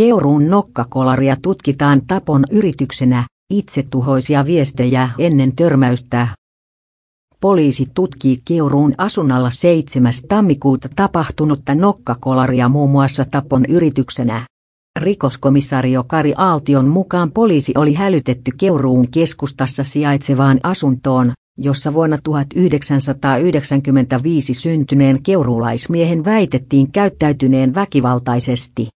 Keuruun nokkakolaria tutkitaan tapon yrityksenä, itsetuhoisia viestejä ennen törmäystä. Poliisi tutkii Keuruun asunnalla 7. tammikuuta tapahtunutta nokkakolaria muun muassa tapon yrityksenä. Rikoskomissario Kari Aaltion mukaan poliisi oli hälytetty Keuruun keskustassa sijaitsevaan asuntoon, jossa vuonna 1995 syntyneen keurulaismiehen väitettiin käyttäytyneen väkivaltaisesti.